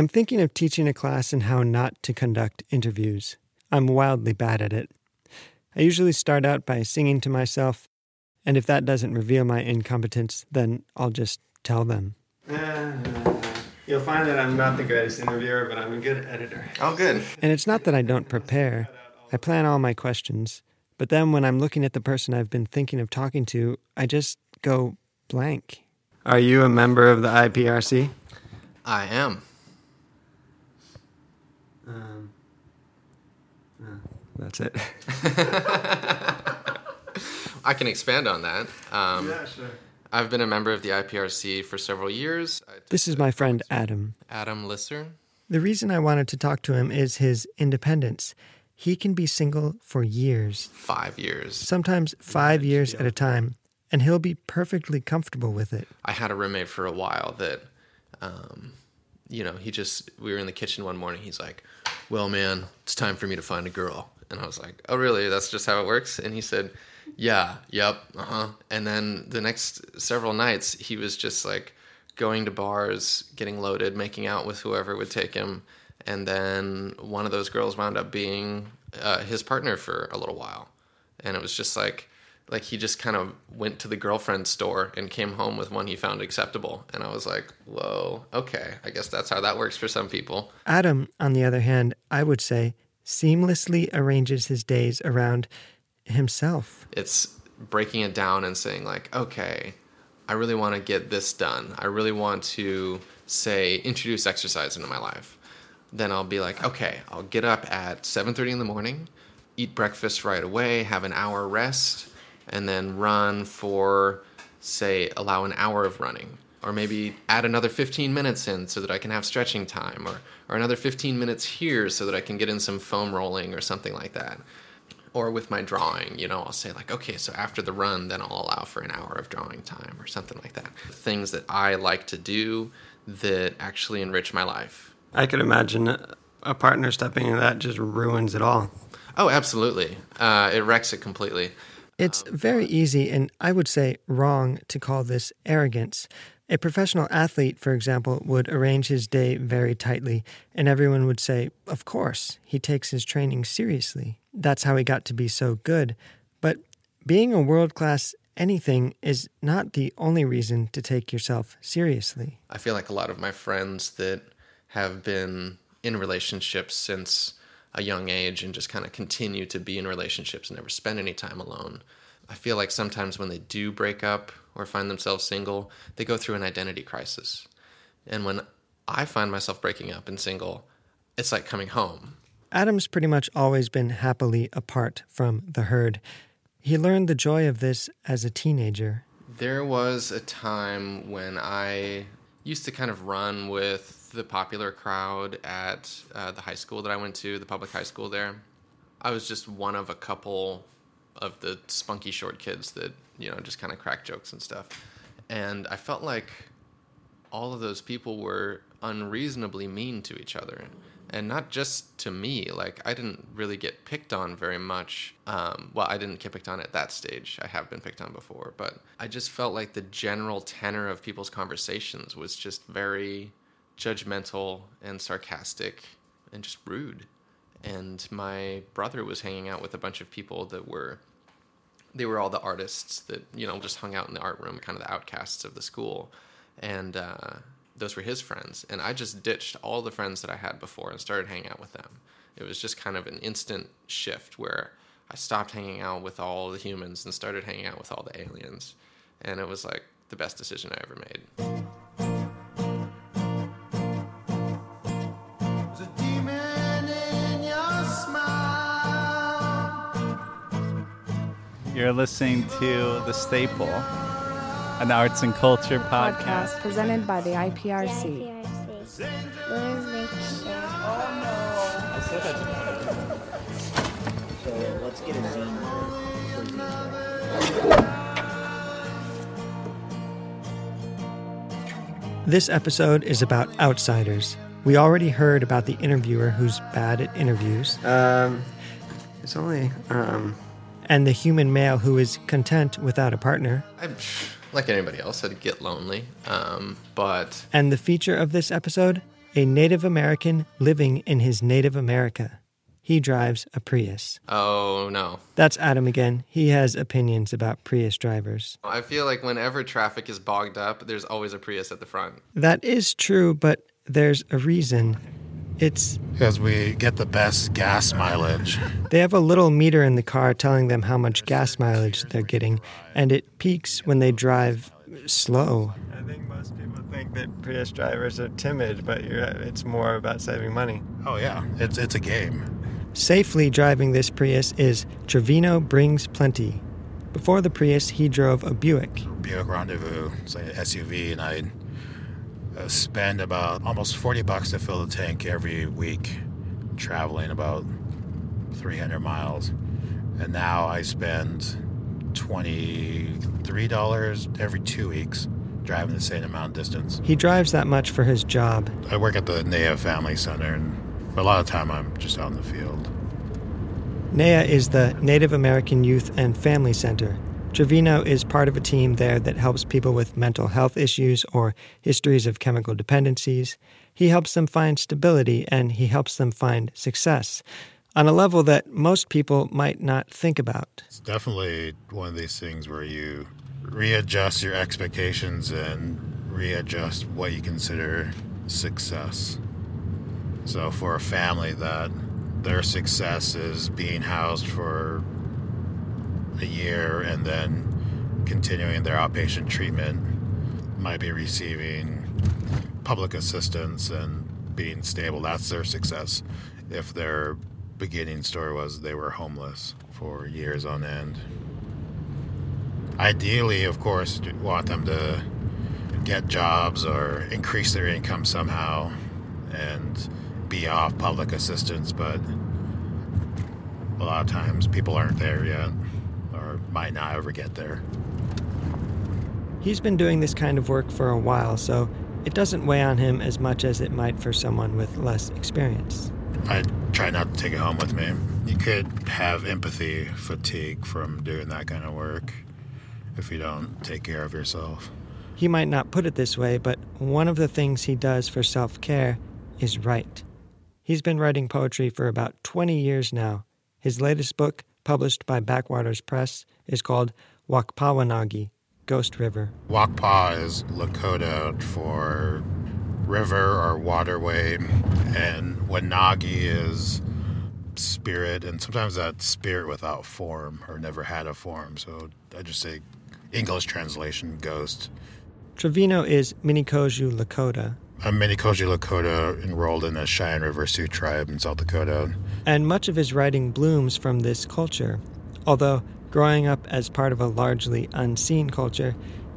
I'm thinking of teaching a class in how not to conduct interviews. I'm wildly bad at it. I usually start out by singing to myself, and if that doesn't reveal my incompetence, then I'll just tell them. Uh, you'll find that I'm not the greatest interviewer, but I'm a good editor. Oh, good. And it's not that I don't prepare, I plan all my questions. But then when I'm looking at the person I've been thinking of talking to, I just go blank. Are you a member of the IPRC? I am. Um, uh, that's it. I can expand on that. Um, yeah, sure. I've been a member of the IPRC for several years. This is my friend Adam. Adam Lisser. The reason I wanted to talk to him is his independence. He can be single for years. Five years. Sometimes five years at a time, and he'll be perfectly comfortable with it. I had a roommate for a while that, um, you know, he just, we were in the kitchen one morning. He's like, Well, man, it's time for me to find a girl. And I was like, Oh, really? That's just how it works? And he said, yeah, yep, uh huh. And then the next several nights, he was just like going to bars, getting loaded, making out with whoever would take him. And then one of those girls wound up being uh, his partner for a little while. And it was just like, like he just kind of went to the girlfriend store and came home with one he found acceptable. And I was like, whoa, okay, I guess that's how that works for some people. Adam, on the other hand, I would say, seamlessly arranges his days around himself. It's breaking it down and saying, like, okay, I really want to get this done. I really want to, say, introduce exercise into my life. Then I'll be like, okay, I'll get up at 7:30 in the morning, eat breakfast right away, have an hour rest, and then run for, say, allow an hour of running or maybe add another 15 minutes in so that I can have stretching time, or, or another 15 minutes here so that I can get in some foam rolling or something like that or with my drawing, you know, I'll say like, okay, so after the run, then I'll allow for an hour of drawing time or something like that. Things that I like to do that actually enrich my life. I could imagine a partner stepping in that just ruins it all. Oh, absolutely. Uh, it wrecks it completely. It's um, very easy, and I would say wrong, to call this arrogance. A professional athlete, for example, would arrange his day very tightly, and everyone would say, Of course, he takes his training seriously. That's how he got to be so good. But being a world class anything is not the only reason to take yourself seriously. I feel like a lot of my friends that have been in relationships since a young age and just kind of continue to be in relationships and never spend any time alone. I feel like sometimes when they do break up or find themselves single, they go through an identity crisis. And when I find myself breaking up and single, it's like coming home. Adam's pretty much always been happily apart from the herd. He learned the joy of this as a teenager. There was a time when I used to kind of run with the popular crowd at uh, the high school that I went to, the public high school there. I was just one of a couple of the spunky short kids that, you know, just kind of crack jokes and stuff. And I felt like all of those people were unreasonably mean to each other and not just to me like i didn't really get picked on very much um, well i didn't get picked on at that stage i have been picked on before but i just felt like the general tenor of people's conversations was just very judgmental and sarcastic and just rude and my brother was hanging out with a bunch of people that were they were all the artists that you know just hung out in the art room kind of the outcasts of the school and uh, those were his friends. And I just ditched all the friends that I had before and started hanging out with them. It was just kind of an instant shift where I stopped hanging out with all the humans and started hanging out with all the aliens. And it was like the best decision I ever made. You're listening to The Staple an arts and culture podcast, podcast presented by the IPRC. So let's get a zine. This episode is about outsiders. We already heard about the interviewer who's bad at interviews. Um, it's only um, and the human male who is content without a partner. I'm like anybody else, I'd get lonely. Um, but and the feature of this episode, a Native American living in his native America. He drives a Prius. Oh, no. That's Adam again. He has opinions about Prius drivers. I feel like whenever traffic is bogged up, there's always a Prius at the front. That is true, but there's a reason. It's Because we get the best gas mileage. they have a little meter in the car telling them how much gas mileage they're getting, and it peaks when they drive slow. I think most people think that Prius drivers are timid, but it's more about saving money. Oh yeah, it's it's a game. Safely driving this Prius is Trevino Brings Plenty. Before the Prius, he drove a Buick. Buick Rendezvous, it's like an SUV, and I spend about almost 40 bucks to fill the tank every week, traveling about 300 miles. And now I spend $23 every two weeks driving the same amount of distance. He drives that much for his job. I work at the NAYA Family Center, and a lot of time I'm just out in the field. NAYA is the Native American Youth and Family Center. Trevino is part of a team there that helps people with mental health issues or histories of chemical dependencies. He helps them find stability and he helps them find success on a level that most people might not think about. It's definitely one of these things where you readjust your expectations and readjust what you consider success. So, for a family that their success is being housed for a year and then continuing their outpatient treatment, might be receiving public assistance and being stable, that's their success. If their beginning story was they were homeless for years on end. Ideally, of course, want them to get jobs or increase their income somehow and be off public assistance, but a lot of times people aren't there yet might not ever get there. He's been doing this kind of work for a while, so it doesn't weigh on him as much as it might for someone with less experience. I try not to take it home with me. You could have empathy fatigue from doing that kind of work if you don't take care of yourself. He might not put it this way, but one of the things he does for self care is write. He's been writing poetry for about 20 years now. His latest book, published by Backwaters Press, is called Wakpawanagi, Ghost River. Wakpa is Lakota for river or waterway, and Wanagi is spirit, and sometimes that spirit without form or never had a form. So I just say English translation ghost. Trevino is Minikoju Lakota, I'm Minikoji Lakota, enrolled in the Cheyenne River Sioux tribe in South Dakota. and much of his writing blooms from this culture. Although growing up as part of a largely unseen culture,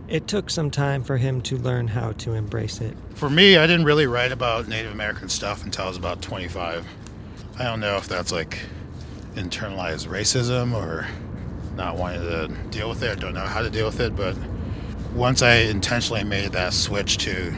it took some time for him to learn how to embrace it. For me, I didn't really write about Native American stuff until I was about 25. I don't know if that's like internalized racism or not wanting to deal with it, I don't know how to deal with it, but once I intentionally made that switch to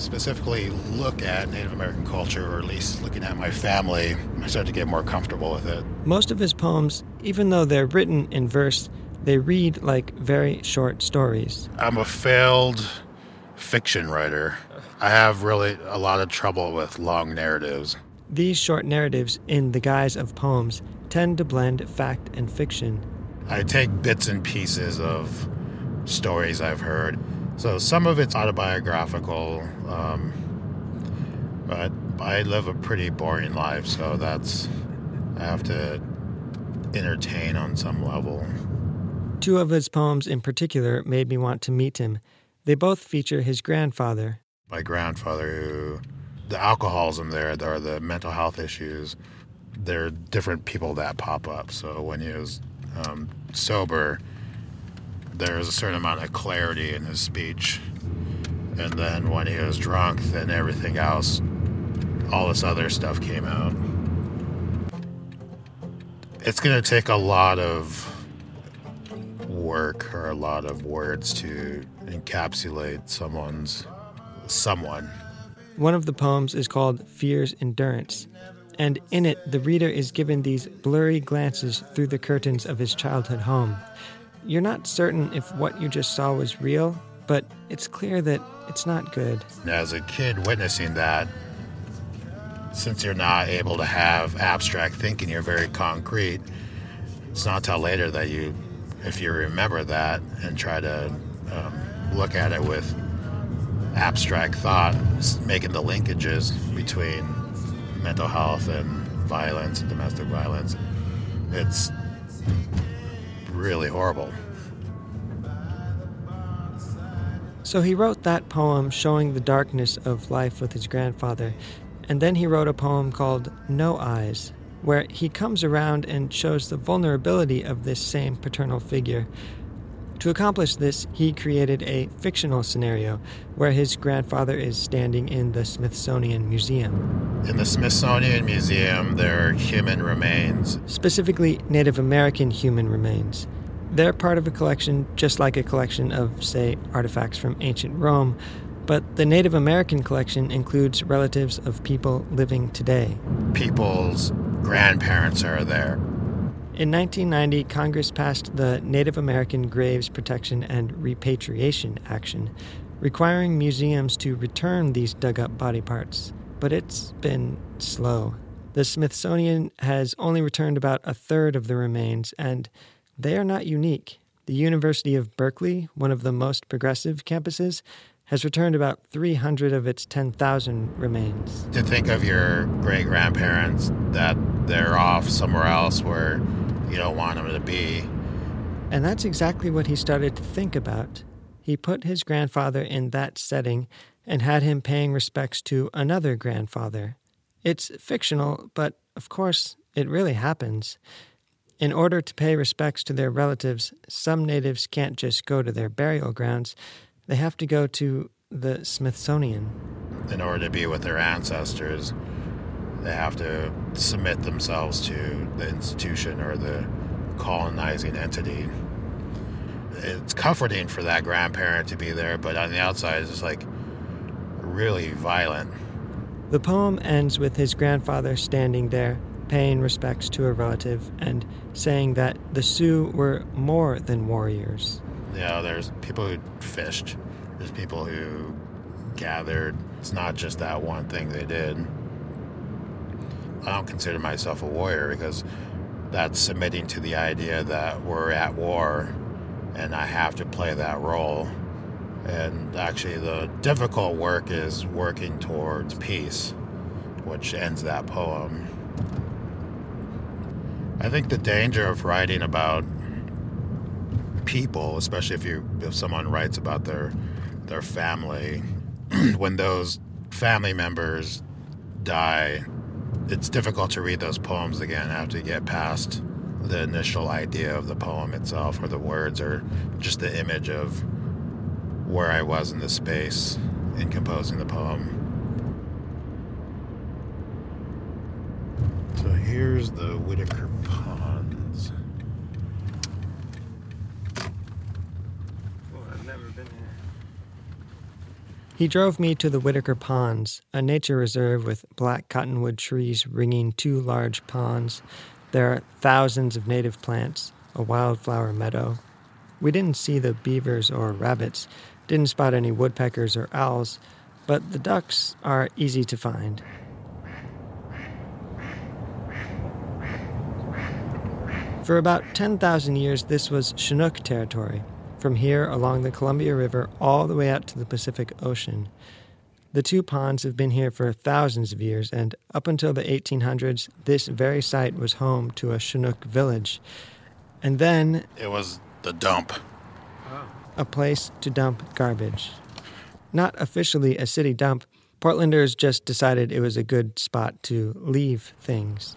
specifically look at Native American culture, or at least looking at my family, I started to get more comfortable with it. Most of his poems, even though they're written in verse, they read like very short stories. I'm a failed fiction writer. I have really a lot of trouble with long narratives. These short narratives, in the guise of poems, tend to blend fact and fiction. I take bits and pieces of stories I've heard. So some of it's autobiographical, um, but I live a pretty boring life, so that's I have to entertain on some level. Two of his poems in particular made me want to meet him. They both feature his grandfather. My grandfather, who the alcoholism there, or the mental health issues, there are different people that pop up. So when he was um, sober, there was a certain amount of clarity in his speech. And then when he was drunk, then everything else, all this other stuff came out. It's going to take a lot of work or a lot of words to encapsulate someone's someone. One of the poems is called Fear's Endurance, and in it, the reader is given these blurry glances through the curtains of his childhood home. You're not certain if what you just saw was real, but it's clear that it's not good. As a kid witnessing that, since you're not able to have abstract thinking, you're very concrete. It's not till later that you, if you remember that and try to um, look at it with abstract thought, making the linkages between mental health and violence and domestic violence, it's really horrible. So he wrote that poem showing the darkness of life with his grandfather, and then he wrote a poem called No Eyes, where he comes around and shows the vulnerability of this same paternal figure. To accomplish this, he created a fictional scenario where his grandfather is standing in the Smithsonian Museum. In the Smithsonian Museum, there are human remains. Specifically, Native American human remains. They're part of a collection just like a collection of, say, artifacts from ancient Rome, but the Native American collection includes relatives of people living today. People's grandparents are there. In 1990, Congress passed the Native American Graves Protection and Repatriation Action, requiring museums to return these dug up body parts. But it's been slow. The Smithsonian has only returned about a third of the remains, and they are not unique. The University of Berkeley, one of the most progressive campuses, has returned about 300 of its 10,000 remains. To think of your great grandparents that they're off somewhere else where you don't want them to be. And that's exactly what he started to think about. He put his grandfather in that setting and had him paying respects to another grandfather. It's fictional, but of course, it really happens. In order to pay respects to their relatives, some natives can't just go to their burial grounds, they have to go to the Smithsonian. In order to be with their ancestors, they have to submit themselves to the institution or the colonizing entity. It's comforting for that grandparent to be there, but on the outside, it's just like really violent. The poem ends with his grandfather standing there paying respects to a relative and saying that the Sioux were more than warriors. Know, there's people who fished, there's people who gathered. It's not just that one thing they did. I don't consider myself a warrior because that's submitting to the idea that we're at war and I have to play that role. And actually, the difficult work is working towards peace, which ends that poem. I think the danger of writing about people, especially if you if someone writes about their their family, when those family members die, it's difficult to read those poems again after you get past the initial idea of the poem itself or the words or just the image of where I was in the space in composing the poem. So here's the Whitaker Ponds. Oh, I've never been here. He drove me to the Whitaker Ponds, a nature reserve with black cottonwood trees ringing two large ponds. There are thousands of native plants, a wildflower meadow. We didn't see the beavers or rabbits, didn't spot any woodpeckers or owls, but the ducks are easy to find. For about 10,000 years, this was Chinook territory, from here along the Columbia River all the way out to the Pacific Ocean. The two ponds have been here for thousands of years, and up until the 1800s, this very site was home to a Chinook village. And then it was the dump. A place to dump garbage. Not officially a city dump, Portlanders just decided it was a good spot to leave things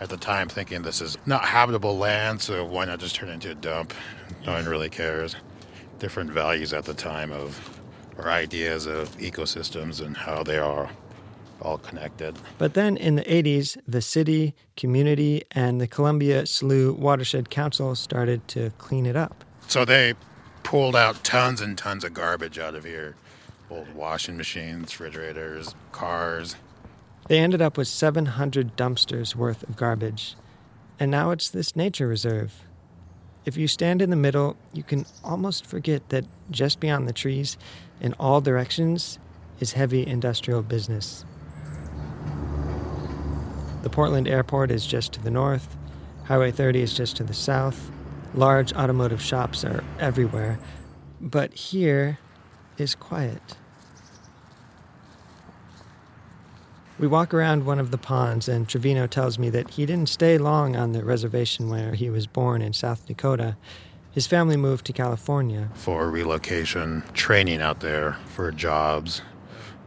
at the time thinking this is not habitable land, so why not just turn it into a dump? No one really cares. Different values at the time of or ideas of ecosystems and how they are all connected. But then in the 80s, the city, community, and the Columbia Slough Watershed Council started to clean it up. So they pulled out tons and tons of garbage out of here old washing machines, refrigerators, cars, they ended up with 700 dumpsters worth of garbage. And now it's this nature reserve. If you stand in the middle, you can almost forget that just beyond the trees, in all directions, is heavy industrial business. The Portland airport is just to the north, Highway 30 is just to the south. Large automotive shops are everywhere, but here is quiet. We walk around one of the ponds, and Trevino tells me that he didn't stay long on the reservation where he was born in South Dakota. His family moved to California. For relocation, training out there for jobs.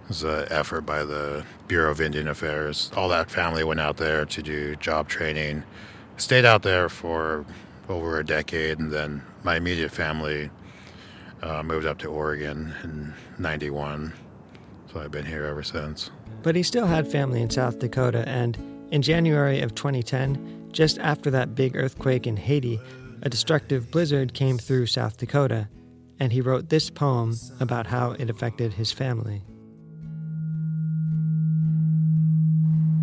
It was an effort by the Bureau of Indian Affairs. All that family went out there to do job training. Stayed out there for over a decade, and then my immediate family uh, moved up to Oregon in 91. So I've been here ever since. But he still had family in South Dakota, and in January of 2010, just after that big earthquake in Haiti, a destructive blizzard came through South Dakota, and he wrote this poem about how it affected his family.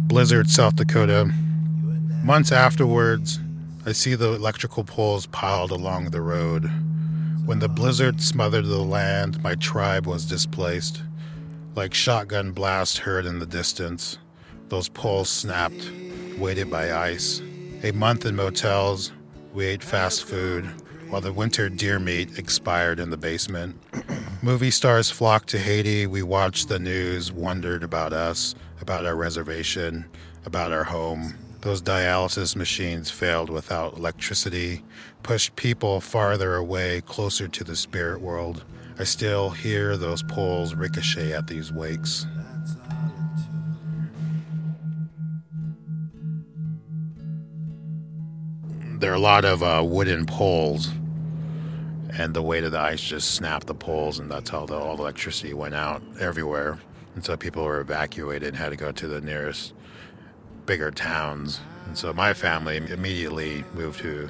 Blizzard, South Dakota. Months afterwards, I see the electrical poles piled along the road. When the blizzard smothered the land, my tribe was displaced like shotgun blasts heard in the distance. Those poles snapped, weighted by ice. A month in motels, we ate fast food, while the winter deer meat expired in the basement. Movie stars flocked to Haiti. We watched the news, wondered about us, about our reservation, about our home. Those dialysis machines failed without electricity, pushed people farther away, closer to the spirit world. I still hear those poles ricochet at these wakes. There are a lot of uh, wooden poles, and the weight of the ice just snapped the poles, and that's how the, all the electricity went out everywhere. And so people were evacuated and had to go to the nearest bigger towns. And so my family immediately moved to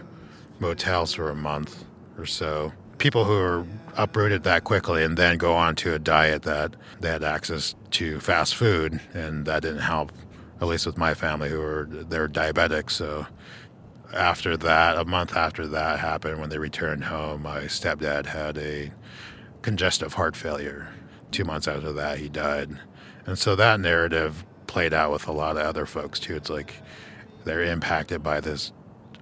motels for a month or so people who are uprooted that quickly and then go on to a diet that they had access to fast food, and that didn't help. At least with my family, who were they're diabetics. So after that, a month after that happened, when they returned home, my stepdad had a congestive heart failure. Two months after that, he died, and so that narrative played out with a lot of other folks too. It's like they're impacted by this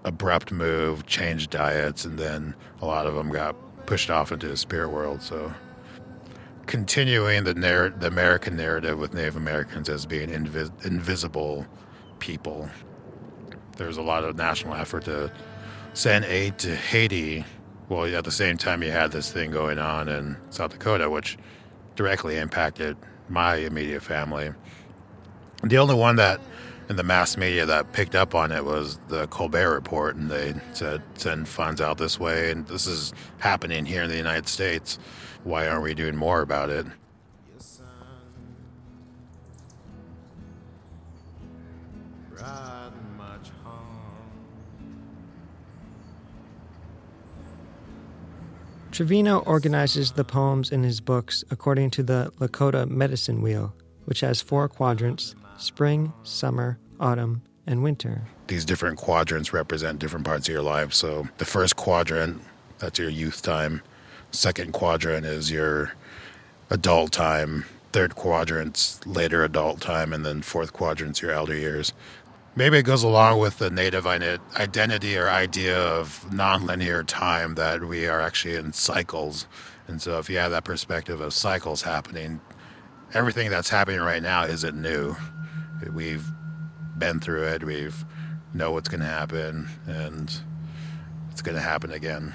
abrupt move, changed diets, and then a lot of them got pushed off into the spirit world. So, continuing the, narr- the American narrative with Native Americans as being invis- invisible people. There's a lot of national effort to send aid to Haiti. Well, at the same time, you had this thing going on in South Dakota, which directly impacted my immediate family. The only one that in the mass media that picked up on it was the Colbert Report, and they said send funds out this way, and this is happening here in the United States. Why aren't we doing more about it? Trevino organizes the poems in his books according to the Lakota medicine wheel, which has four quadrants spring, summer, autumn, and winter. These different quadrants represent different parts of your life. So the first quadrant, that's your youth time. Second quadrant is your adult time. Third quadrant's later adult time. And then fourth quadrant's your elder years. Maybe it goes along with the native identity or idea of nonlinear time that we are actually in cycles. And so if you have that perspective of cycles happening, everything that's happening right now isn't new. We've been through it. We've know what's going to happen, and it's going to happen again.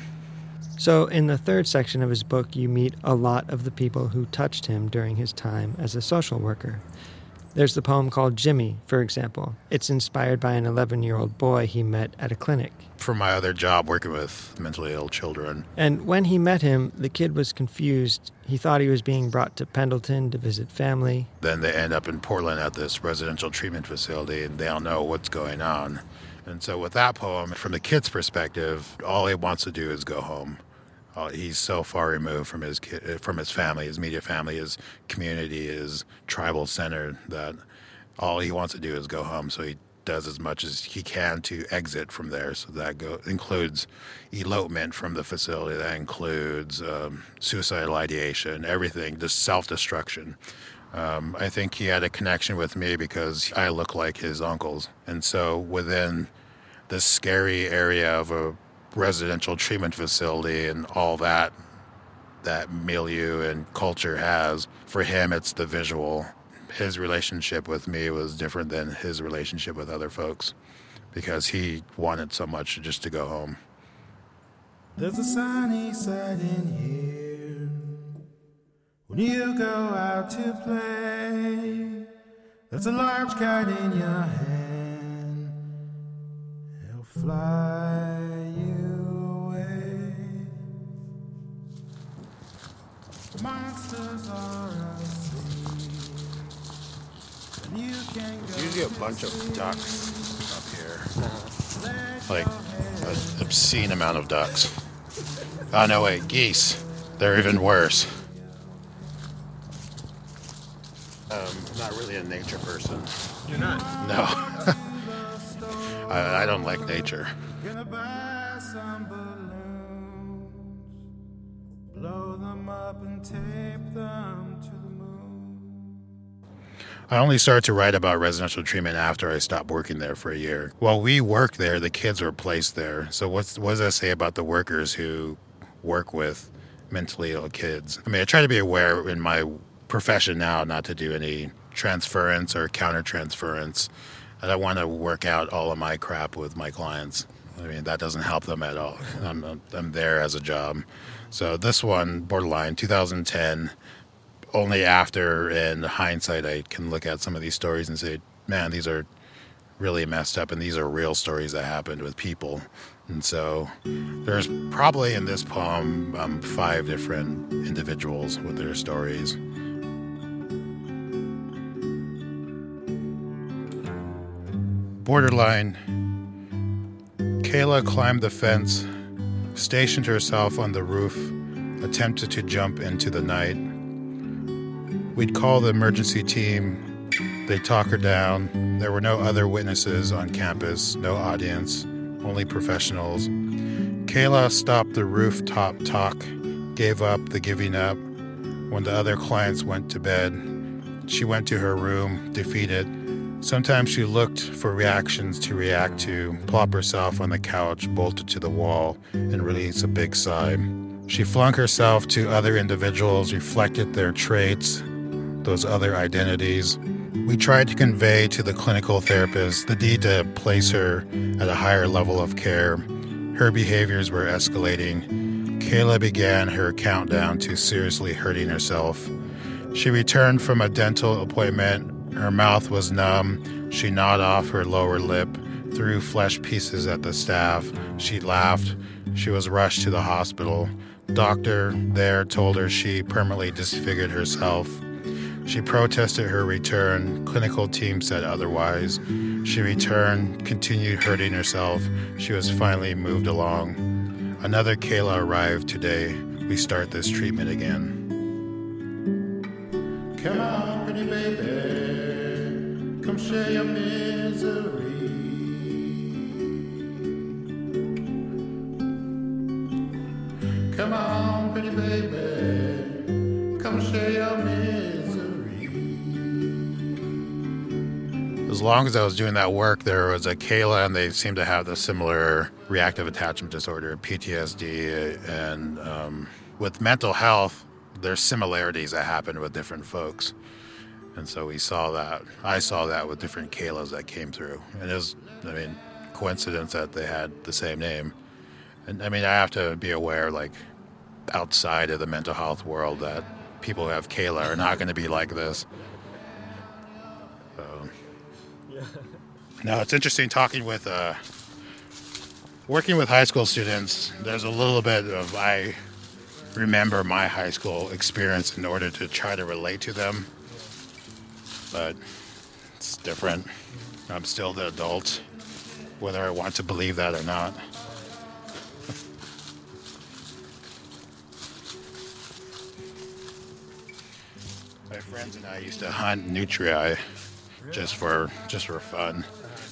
So, in the third section of his book, you meet a lot of the people who touched him during his time as a social worker. There's the poem called Jimmy, for example. It's inspired by an 11 year old boy he met at a clinic. For my other job working with mentally ill children. And when he met him, the kid was confused. He thought he was being brought to Pendleton to visit family. Then they end up in Portland at this residential treatment facility and they don't know what's going on. And so, with that poem, from the kid's perspective, all he wants to do is go home. Uh, he's so far removed from his uh, from his family, his media family, his community, his tribal center that all he wants to do is go home. So he does as much as he can to exit from there. So that go, includes elopement from the facility. That includes um, suicidal ideation, everything, just self destruction. Um, I think he had a connection with me because I look like his uncles. And so within this scary area of a residential treatment facility and all that that milieu and culture has, for him, it's the visual his relationship with me was different than his relationship with other folks because he wanted so much just to go home. There's a sunny side in here when you go out to play. There's a large kite in your hand, it'll fly Monsters are asleep. There's usually a bunch of ducks up here. Like an obscene amount of ducks. Oh no, wait, geese. They're even worse. Um, not really a nature person. You're not. No. I, I don't like nature. I only started to write about residential treatment after I stopped working there for a year. While we worked there, the kids were placed there. So what's, what does that say about the workers who work with mentally ill kids? I mean, I try to be aware in my profession now not to do any transference or countertransference. I don't want to work out all of my crap with my clients. I mean, that doesn't help them at all. I'm, I'm there as a job. So this one, borderline 2010, only after in hindsight I can look at some of these stories and say, man, these are really messed up and these are real stories that happened with people. And so there's probably in this poem um, five different individuals with their stories. Borderline. Kayla climbed the fence, stationed herself on the roof, attempted to jump into the night. We'd call the emergency team. They'd talk her down. There were no other witnesses on campus, no audience, only professionals. Kayla stopped the rooftop talk, gave up the giving up. When the other clients went to bed, she went to her room, defeated. Sometimes she looked for reactions to react to, plop herself on the couch, bolted to the wall, and release a big sigh. She flung herself to other individuals, reflected their traits, those other identities. We tried to convey to the clinical therapist the need to place her at a higher level of care. Her behaviors were escalating. Kayla began her countdown to seriously hurting herself. She returned from a dental appointment. Her mouth was numb. She gnawed off her lower lip, threw flesh pieces at the staff. She laughed. She was rushed to the hospital. Doctor there told her she permanently disfigured herself. She protested her return. Clinical team said otherwise. She returned, continued hurting herself. She was finally moved along. Another Kayla arrived today. We start this treatment again. Come on, pretty baby. Come share your misery. Come on, pretty baby. Come share your misery. As long as I was doing that work, there was a Kayla, and they seemed to have the similar reactive attachment disorder, PTSD, and um, with mental health, there's similarities that happen with different folks. And so we saw that. I saw that with different Kaylas that came through. And it was, I mean, coincidence that they had the same name. And I mean, I have to be aware, like, outside of the mental health world, that people who have Kayla are not going to be like this. So. Now, it's interesting talking with, uh, working with high school students. There's a little bit of, I remember my high school experience in order to try to relate to them. But it's different. I'm still the adult, whether I want to believe that or not. My friends and I used to hunt nutria just for just for fun.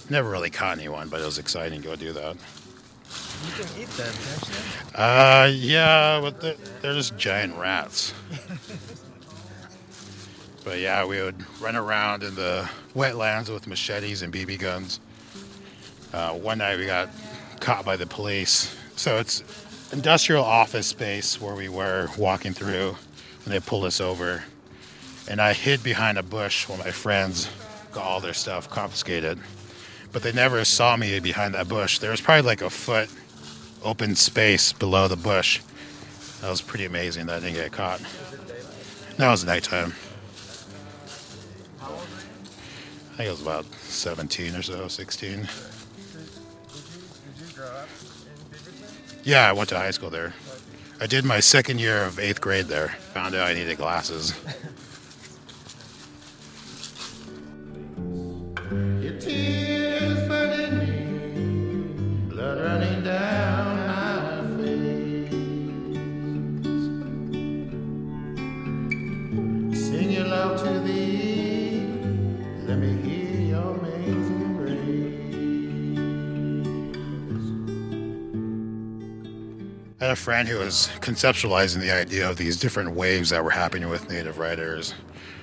Never really caught anyone, but it was exciting to go do that. You can eat them, can't you? Uh, yeah, but they're, they're just giant rats. but yeah, we would run around in the wetlands with machetes and BB guns. Uh, one night we got caught by the police. So it's industrial office space where we were walking through, and they pulled us over. And I hid behind a bush while my friends got all their stuff confiscated. But they never saw me behind that bush. There was probably like a foot open space below the bush. That was pretty amazing that I didn't get caught. That was nighttime. I think it was about 17 or so, 16. Yeah, I went to high school there. I did my second year of eighth grade there. Found out I needed glasses. Friend who was conceptualizing the idea of these different waves that were happening with Native writers.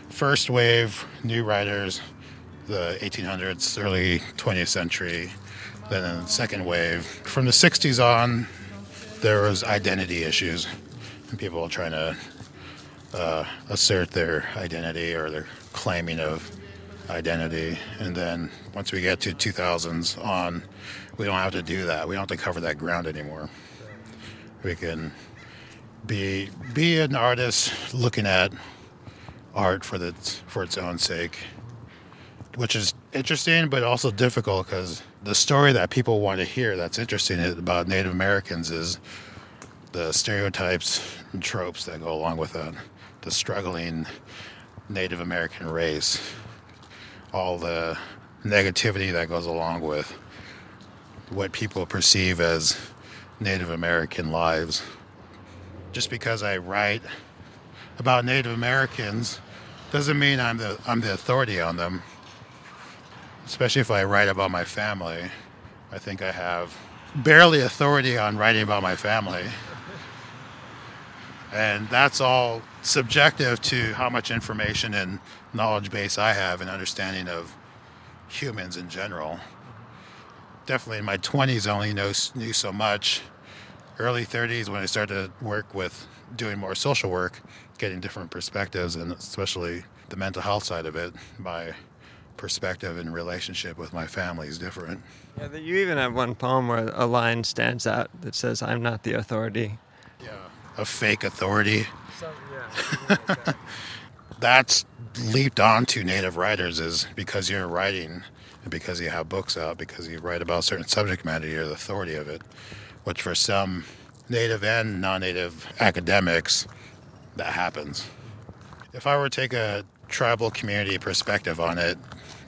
First wave, new writers, the 1800s, early 20th century. Then the second wave, from the 60s on, there was identity issues, and people trying to uh, assert their identity or their claiming of identity. And then once we get to 2000s on, we don't have to do that. We don't have to cover that ground anymore we can be be an artist looking at art for the for its own sake which is interesting but also difficult because the story that people want to hear that's interesting about native americans is the stereotypes and tropes that go along with that the struggling native american race all the negativity that goes along with what people perceive as Native American lives. Just because I write about Native Americans doesn't mean I'm the I'm the authority on them. Especially if I write about my family. I think I have barely authority on writing about my family. And that's all subjective to how much information and knowledge base I have and understanding of humans in general definitely in my 20s I only know, knew so much. Early 30s when I started to work with doing more social work, getting different perspectives, and especially the mental health side of it, my perspective and relationship with my family is different. Yeah, you even have one poem where a line stands out that says, I'm not the authority. Yeah. A fake authority. So, yeah, That's leaped onto native writers is because you're writing and because you have books out, because you write about certain subject matter, you're the authority of it. Which for some native and non-native academics, that happens. If I were to take a tribal community perspective on it,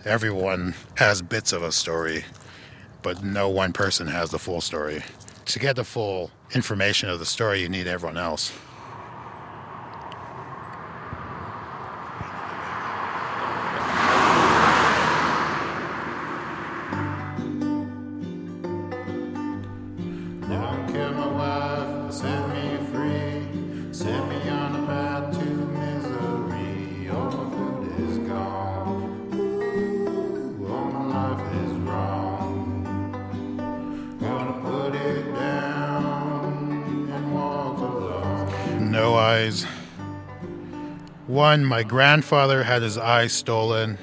everyone has bits of a story, but no one person has the full story. To get the full information of the story, you need everyone else. Eyes. One, my grandfather had his eyes stolen.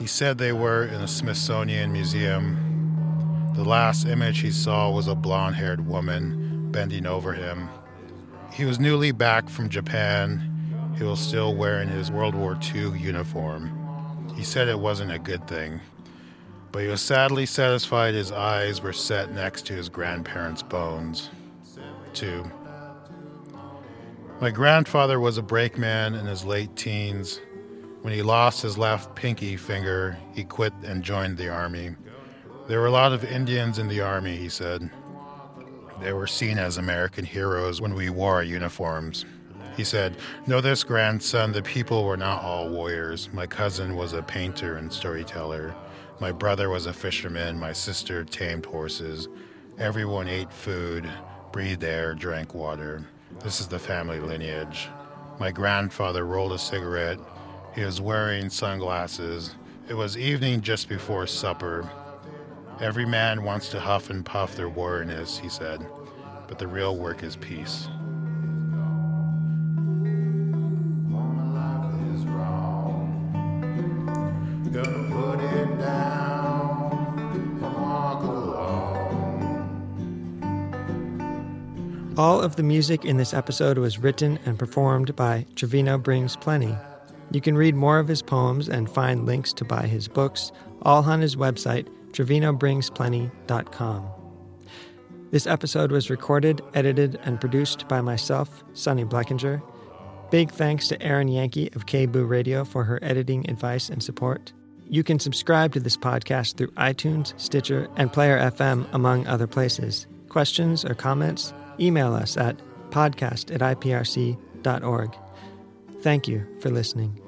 He said they were in a Smithsonian museum. The last image he saw was a blonde haired woman bending over him. He was newly back from Japan. He was still wearing his World War II uniform. He said it wasn't a good thing, but he was sadly satisfied his eyes were set next to his grandparents' bones. Two, my grandfather was a brakeman in his late teens. When he lost his left pinky finger, he quit and joined the army. There were a lot of Indians in the army, he said. They were seen as American heroes when we wore our uniforms. He said, Know this, grandson, the people were not all warriors. My cousin was a painter and storyteller. My brother was a fisherman. My sister tamed horses. Everyone ate food, breathed air, drank water. This is the family lineage. My grandfather rolled a cigarette. He was wearing sunglasses. It was evening just before supper. Every man wants to huff and puff their warriorness, he said, but the real work is peace. All of the music in this episode was written and performed by Trevino Brings Plenty. You can read more of his poems and find links to buy his books, all on his website, trevinobringsplenty.com. This episode was recorded, edited, and produced by myself, Sonny Blackinger. Big thanks to Erin Yankee of KBOO Radio for her editing advice and support. You can subscribe to this podcast through iTunes, Stitcher, and Player FM, among other places. Questions or comments? Email us at podcast at iprc.org. Thank you for listening.